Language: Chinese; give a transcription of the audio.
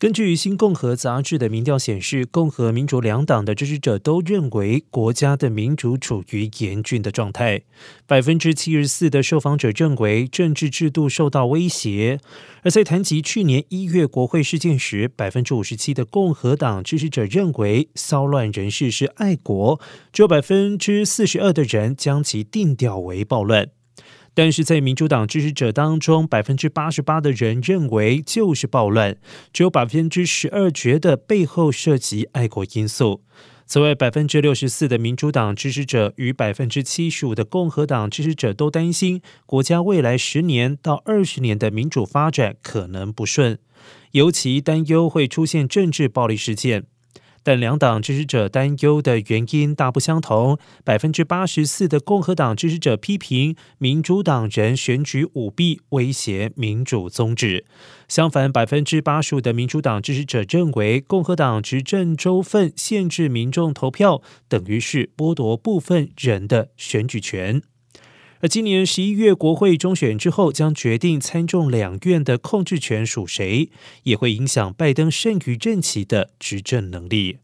根据《新共和》杂志的民调显示，共和、民主两党的支持者都认为国家的民主处于严峻的状态。百分之七十四的受访者认为政治制度受到威胁。而在谈及去年一月国会事件时，百分之五十七的共和党支持者认为骚乱人士是爱国，只有百分之四十二的人将其定调为暴乱。但是在民主党支持者当中，百分之八十八的人认为就是暴乱，只有百分之十二觉得背后涉及爱国因素。此外，百分之六十四的民主党支持者与百分之七十五的共和党支持者都担心国家未来十年到二十年的民主发展可能不顺，尤其担忧会出现政治暴力事件。但两党支持者担忧的原因大不相同。百分之八十四的共和党支持者批评民主党人选举舞弊，威胁民主宗旨；相反，百分之八十五的民主党支持者认为共和党执政州份限制民众投票，等于是剥夺部分人的选举权。而今年十一月国会中选之后，将决定参众两院的控制权属谁，也会影响拜登剩余任期的执政能力。